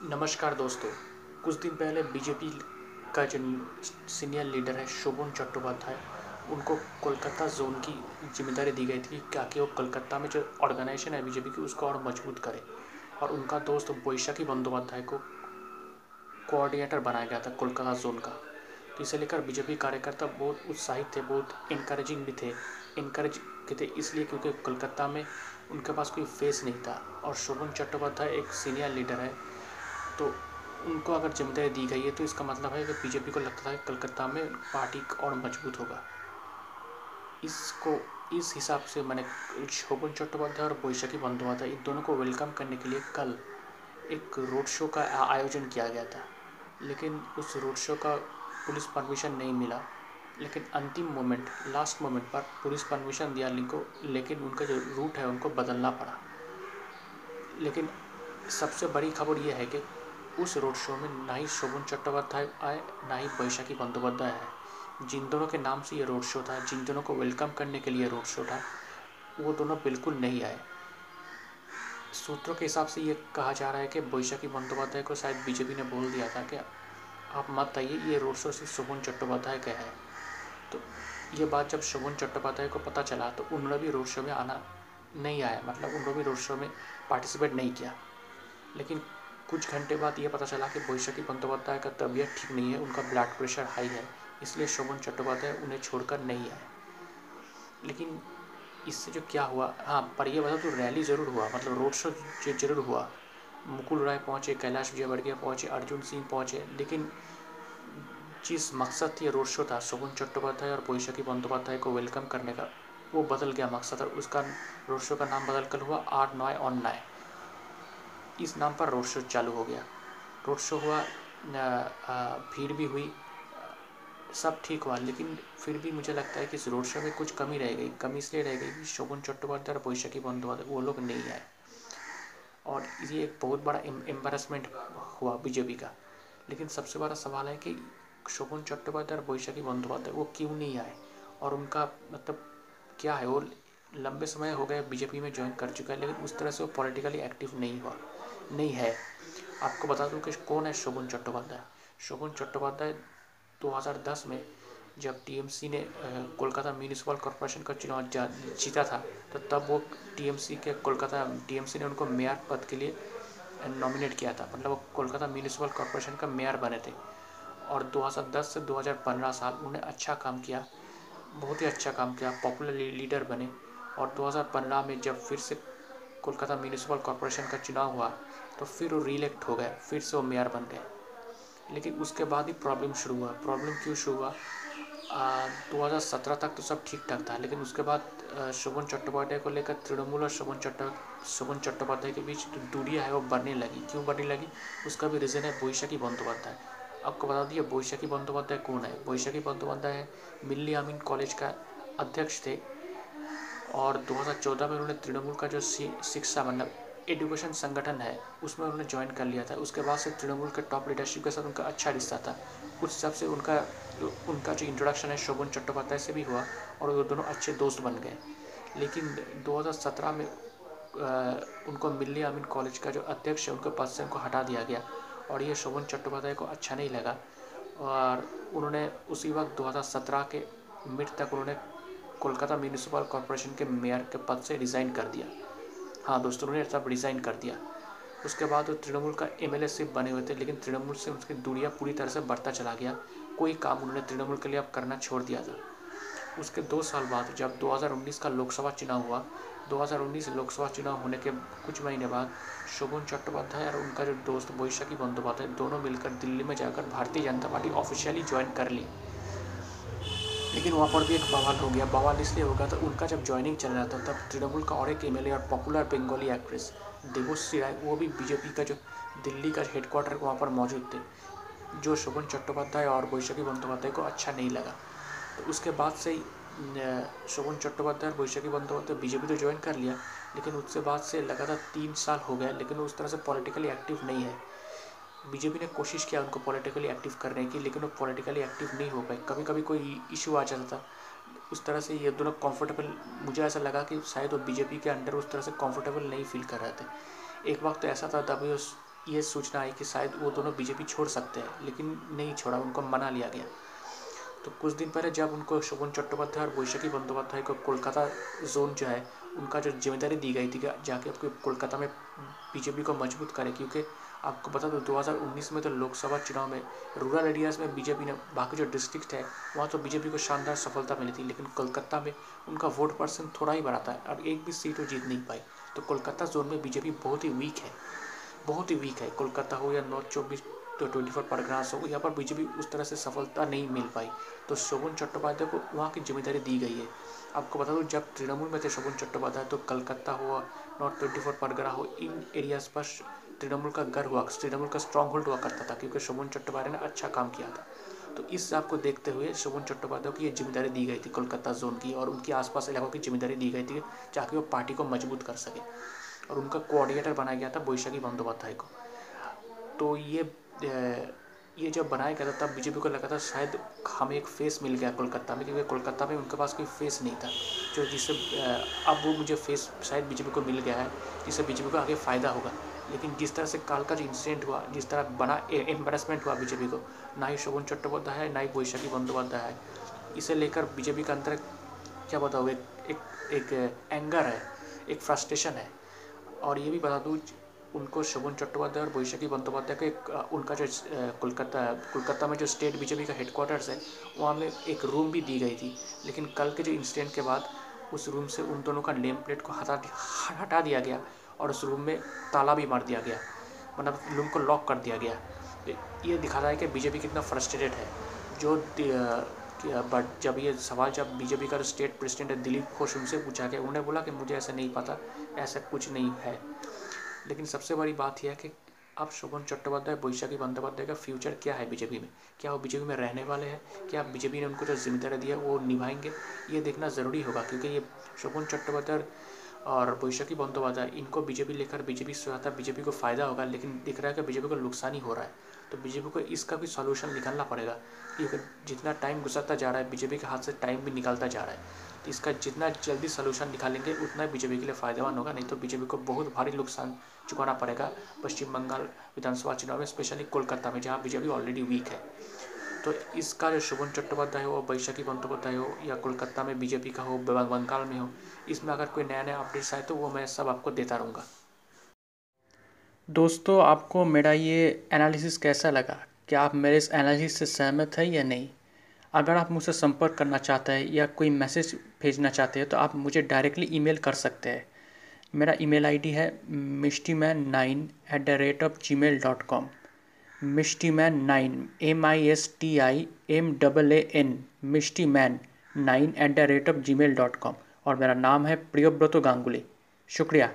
नमस्कार दोस्तों, कुछ दिन पहले बीजेपी का जो सीनियर लीडर है, शोभन चट्टोपाध्याय, उनको कोलकाता जोन की ज़िम्मेदारी दी गई थी ताकि वो कोलकाता में जो ऑर्गेनाइजेशन है बीजेपी की, उसको और मज़बूत करे। और उनका दोस्त बैशाखी बंदोपाध्याय को कोऑर्डिनेटर बनाया गया था कोलकाता जोन का। तो इसे लेकर बीजेपी कार्यकर्ता बहुत उत्साहित थे, बहुत इनक्रेजिंग भी थे। इनक्रेज थे इसलिए क्योंकि कोलकाता में उनके पास कोई फेस नहीं था। और शोभन चट्टोपाध्याय एक सीनियर लीडर है तो उनको अगर ज़िम्मेदारी दी गई है तो इसका मतलब है कि बीजेपी को लगता था कि कलकत्ता में पार्टी और मज़बूत होगा। इसको, इस हिसाब से मैंने शोभन चट्टोपाध्याय और बैशाखी बंदोपाध्याय, इन दोनों को वेलकम करने के लिए कल एक रोड शो का आयोजन किया गया था। लेकिन उस रोड शो का पुलिस परमिशन नहीं मिला। लेकिन अंतिम मोमेंट, लास्ट मोमेंट पर पुलिस परमिशन दिया को लेकिन उनका जो रूट है, उनको बदलना पड़ा। लेकिन सबसे बड़ी खबर यह है कि उस रोड शो में ना ही शोभन चट्टोपाध्याय आए ना ही बैशाखी बंदोपाध्याय है जिन दोनों के नाम से ये रोड शो था, जिन दोनों को वेलकम करने के लिए रोड शो था, वो दोनों बिल्कुल नहीं आए। सूत्रों के हिसाब से ये कहा जा रहा है कि बैशाखी बंदोपाध्याय को शायद बीजेपी ने बोल दिया था कि आप मत आइए, ये रोड शो सिर्फ़ शोभन चट्टोपाध्याय का है। तो ये बात जब शोभन चट्टोपाध्याय को पता चला तो उन्होंने भी रोड शो में आना नहीं आया मतलब उन्होंने भी रोड शो में पार्टिसिपेट नहीं किया। लेकिन कुछ घंटे बाद ये पता चला कि बैशाखी बंदोपाध्याय का तबीयत ठीक नहीं है, उनका ब्लड प्रेशर हाई है, इसलिए शोभन चट्टोपाध्याय उन्हें छोड़कर नहीं आए। लेकिन इससे जो क्या हुआ? हाँ पर यह बता तो रैली ज़रूर हुआ मतलब रोड शो ज़रूर हुआ। मुकुल राय पहुँचे, कैलाश विजयवर्गीय पहुँचे, अर्जुन सिंह पहुँचे, लेकिन जिस मकसद थी रोड शो था, शोभन चट्टोपाध्याय और बैशाखी बंदोपाध्याय को वेलकम करने का, वो बदल गया मकसद और उसका रोड शो का नाम बदल कर हुआ आठ नॉय ऑन नाय इस नाम पर रोड शो चालू हो गया। रोड शो हुआ भीड़ भी हुई, सब ठीक हुआ, लेकिन फिर भी मुझे लगता है कि इस रोड शो में कुछ कमी रह गई, कमी इसलिए रह गई कि शोभन चट्टोपाध्याय और बैशाखी बंदोपाध्याय, वो लोग नहीं आए। और ये एक बहुत बड़ा एम्बेरसमेंट हुआ बीजेपी का। लेकिन सबसे बड़ा सवाल है कि शोभन चट्टोपाध्याय और बैशाखी बंदोपाध्याय, वो क्यों नहीं आए? और उनका मतलब क्या है? वो लंबे समय हो गए बीजेपी में ज्वाइन कर चुका है, लेकिन उस तरह से वो पॉलिटिकली एक्टिव नहीं हुआ। नहीं है। आपको बता दूँ कि कौन है शोभन चट्टोपाध्याय? शोभन चट्टोपाध्याय 2010 में जब टीएमसी ने कोलकाता म्यूनिसिपल कॉरपोरेशन का चुनाव जीता था तो तब वो टीएमसी के कोलकाता, टीएमसी ने उनको मेयर पद के लिए नॉमिनेट किया था। मतलब वो कोलकाता म्यूनिसिपल कॉरपोरेशन का मेयर बने थे। और 2010 से 2015 साल उन्होंने अच्छा काम किया, बहुत ही अच्छा काम किया पॉपुलर लीडर बने। और 2015 में जब फिर से कोलकाता म्यूनिसिपल कॉरपोरेशन का चुनाव हुआ तो फिर वो रीइलेक्ट हो गए, फिर से वो मेयर बन गए। लेकिन उसके बाद ही प्रॉब्लम शुरू हुआ। प्रॉब्लम क्यों शुरू हुआ? दो हज़ार सत्रह तक तो सब ठीक ठाक था, लेकिन उसके बाद शोभन चट्टोपाध्याय को लेकर तृणमूल और शोभन चट्टो, शोभन चट्टोपाध्याय के बीच जो दूरियाँ है वो बढ़ने लगी। क्यों बढ़ने लगी? उसका भी रीज़न है बैशाखी बंदोपाध्याय। आपको बता दिए बैशाखी बंदोपाध्याय कौन है? बैशाखी बंदोपाध्याय मिल्ली अमीन कॉलेज का अध्यक्ष थे और 2014 में उन्होंने तृणमूल का जो शिक्षा मतलब एजुकेशन संगठन है, उसमें उन्होंने ज्वाइन कर लिया था। उसके बाद से तृणमूल के टॉप लीडरशिप के साथ उनका अच्छा रिश्ता था। उस हिसाब से उनका उनका जो इंट्रोडक्शन है, शोभन चट्टोपाध्याय से भी हुआ और वो दोनों अच्छे दोस्त बन गए। लेकिन 2017 में उनको मिल्ली अमीन कॉलेज का जो अध्यक्ष है, उनके पद से उनको हटा दिया गया और ये शोभन चट्टोपाध्याय को अच्छा नहीं लगा। और उन्होंने उसी वक्त 2017 के मिड तक उन्होंने कोलकाता म्यूनिसिपल कॉरपोरेशन के मेयर के पद से रिज़ाइन कर दिया। हाँ दोस्तों, उन्होंने सब रिज़ाइन कर दिया। उसके बाद वो तृणमूल का एम सिर्फ़ बने हुए थे, लेकिन तृणमूल से उसकी दूरियाँ पूरी तरह से बढ़ता चला गया। कोई काम उन्होंने तृणमूल के लिए अब करना छोड़ दिया था। उसके दो साल बाद, जब 2019 का लोकसभा चुनाव हुआ 2019 लोकसभा चुनाव होने के कुछ महीने बाद शोभन चट्टोपाध्याय और उनका जो दोस्त बैशाखी बंदोपाध्याय, दोनों मिलकर दिल्ली में जाकर Bharatiya Janata party officially join कर ली। लेकिन वहाँ पर भी एक बवाल हो गया। बवाल इसलिए हो गया था, उनका जब ज्वाइनिंग चल रहा था, तब तृणमूल का और एक एमएलए और पॉपुलर बंगाली एक्ट्रेस देवश्री राय वो भी बीजेपी का जो दिल्ली का हेडक्वार्टर वहाँ पर मौजूद थे, जो शोभन चट्टोपाध्याय और बैशाखी बंदोपाध्याय को अच्छा नहीं लगा। तो उसके बाद से शोभन चट्टोपाध्याय और बैशाखी बंदोपाध्याय बीजेपी तो ज्वाइन कर लिया, लेकिन उसके बाद से लगातार तीन साल हो गया लेकिन उस तरह से पॉलिटिकली एक्टिव नहीं है। बीजेपी ने कोशिश किया उनको पॉलिटिकली एक्टिव करने की, लेकिन वो पॉलिटिकली एक्टिव नहीं हो पाए। कभी कभी कोई इशू आ जाता था। उस तरह से ये दोनों कंफर्टेबल मुझे ऐसा लगा कि शायद वो बीजेपी के अंडर उस तरह से कंफर्टेबल नहीं फील कर रहे थे। एक वक्त तो ऐसा था, तभी उस, ये सूचना आई कि शायद वो दोनों बीजेपी छोड़ सकते हैं, लेकिन नहीं छोड़ा, उनको मना लिया गया। तो कुछ दिन पहले जब उनको शोभन चट्टोपाध्याय और बैशाखी बंदोपाध्याय को कोलकाता जोन जो है, उनका जो ज़िम्मेदारी दी गई थी जाके आपको कोलकाता में बीजेपी को मज़बूत करे, क्योंकि आपको बता दो 2019 में तो लोकसभा चुनाव में रूरल एरियाज़ में बीजेपी ने, बाकी जो डिस्ट्रिक्ट है, वहाँ तो बीजेपी को शानदार सफलता मिली थी, लेकिन कोलकाता में उनका वोट परसेंट थोड़ा ही बढ़ा था और एक भी सीट वो जीत नहीं पाई। तो कोलकाता जोन में बीजेपी बहुत ही वीक है, बहुत ही वीक है। कोलकाता हो या नॉर्थ चौबीस तो ट्वेंटी फोर परगनास हो, यहाँ पर बीजेपी उस तरह से सफलता नहीं मिल पाई। तो शोभन चट्टोपाध्याय को वहाँ की ज़िम्मेदारी दी गई है। आपको बता दूँ, जब तृणमूल में थे शोभन चट्टोपाध्याय तो कलकत्ता हो नॉर्थ ट्वेंटी फोर परगना हो, इन एरियाज़ पर तृणमूल का घर हुआ, तृणमूल का स्ट्रॉन्ग होल्ड हुआ करता था क्योंकि शोभन चट्टोपाध्याय ने अच्छा काम किया था। तो इस हिसाब को देखते हुए शोभन चट्टोपाध्याय की ये ज़िम्मेदारी दी गई थी कोलकाता जोन की और उनके आसपास इलाकों की ज़िम्मेदारी दी गई थी ताकि वो पार्टी को मज़बूत कर सके। और उनका कोऑर्डिनेटर बनाया गया था बैशाखी बंदोपाध्याय को। तो ये ये जब बनाया गया था, तब बीजेपी को लगा था शायद हमें एक फेस मिल गया कोलकाता में, क्योंकि कोलकाता में उनके पास कोई फेस नहीं था, जो जिससे अब वो मुझे फेस शायद बीजेपी को मिल गया है, जिससे बीजेपी को आगे फ़ायदा होगा। लेकिन जिस तरह से काल का जो इंसिडेंट हुआ, जिस तरह बना एम्बेरसमेंट हुआ बीजेपी को, ना ही शोभन चट्टोपाध्याय है, ना ही बैशाखी बंदोपाध्याय है। इसे लेकर बीजेपी का अंदर क्या बताओ एक एक एक एंगर है, एक फ्रस्ट्रेशन है। और ये भी बता दूँ, उनको शोभन चट्टोपाध्याय और बैशाखी बंदोपाध्याय का एक उनका जो कोलकाता कोलकाता में जो स्टेट बीजेपी का हेडक्वार्टर्स है, वहाँ में एक रूम भी दी गई थी। लेकिन कल के जो इंसिडेंट के बाद, उस रूम से उन दोनों का नेम प्लेट को हटा हटा दिया गया। और उस रूम में ताला भी मार दिया गया। मतलब रूम को लॉक कर दिया गया। ये दिखा रहा है कि बीजेपी कितना फ्रस्ट्रेटेड है। जो बट जब ये सवाल जब बीजेपी का स्टेट प्रेसिडेंट है, दिलीप घोष उनसे पूछा गया, उन्होंने बोला कि मुझे ऐसा नहीं पता, ऐसा कुछ नहीं है। लेकिन सबसे बड़ी बात यह है कि अब शोभन चट्टोपाध्याय बैशाखी बंदोपाध्याय का फ्यूचर क्या है बीजेपी में? क्या वो बीजेपी में रहने वाले हैं? क्या बीजेपी ने उनको जो ज़िम्मेदारी दिया वो निभाएँगे? ये देखना ज़रूरी होगा, क्योंकि ये शोभन चट्टोपाध्याय और बैशाखी बंदोपाध्याय, इनको बीजेपी लेकर बीजेपी से आता बीजेपी को फ़ायदा होगा, लेकिन दिख रहा है कि बीजेपी को नुकसान ही हो रहा है। तो बीजेपी को इसका भी सॉल्यूशन निकालना पड़ेगा। क्योंकि जितना टाइम गुजरता जा रहा है, बीजेपी के हाथ से टाइम भी निकलता जा रहा है। तो इसका जितना जल्दी सोल्यूशन निकालेंगे, उतना बीजेपी के लिए फ़ायदेमंद होगा, नहीं तो बीजेपी को बहुत भारी नुकसान चुकाना पड़ेगा। पश्चिम बंगाल विधानसभा चुनाव में स्पेशली कोलकाता में, जहाँ बीजेपी ऑलरेडी वीक है। तो इसका जो शुभन चट्टोपाध्याय हो, बैशाखी बंदोपाध्याय हो, या कोलकाता में बीजेपी का हो बंगाल में हो, इसमें अगर कोई नया नया अपडेट्स आए तो वो मैं सब आपको देता रहूँगा। दोस्तों, आपको मेरा ये एनालिसिस कैसा लगा? क्या आप मेरे इस एनालिसिस से सहमत है या नहीं? अगर आप मुझसे संपर्क करना चाहते हैं या कोई मैसेज भेजना चाहते हैं तो आप मुझे डायरेक्टली ईमेल कर सकते हैं। मेरा ईमेल आईडी है Mishti man nine at the rate of gmail dot com Mishti man nine M I S T I M double A N Mishti man nine at the rate of gmail dot com और मेरा नाम है प्रियोव्रत गांगुली। शुक्रिया।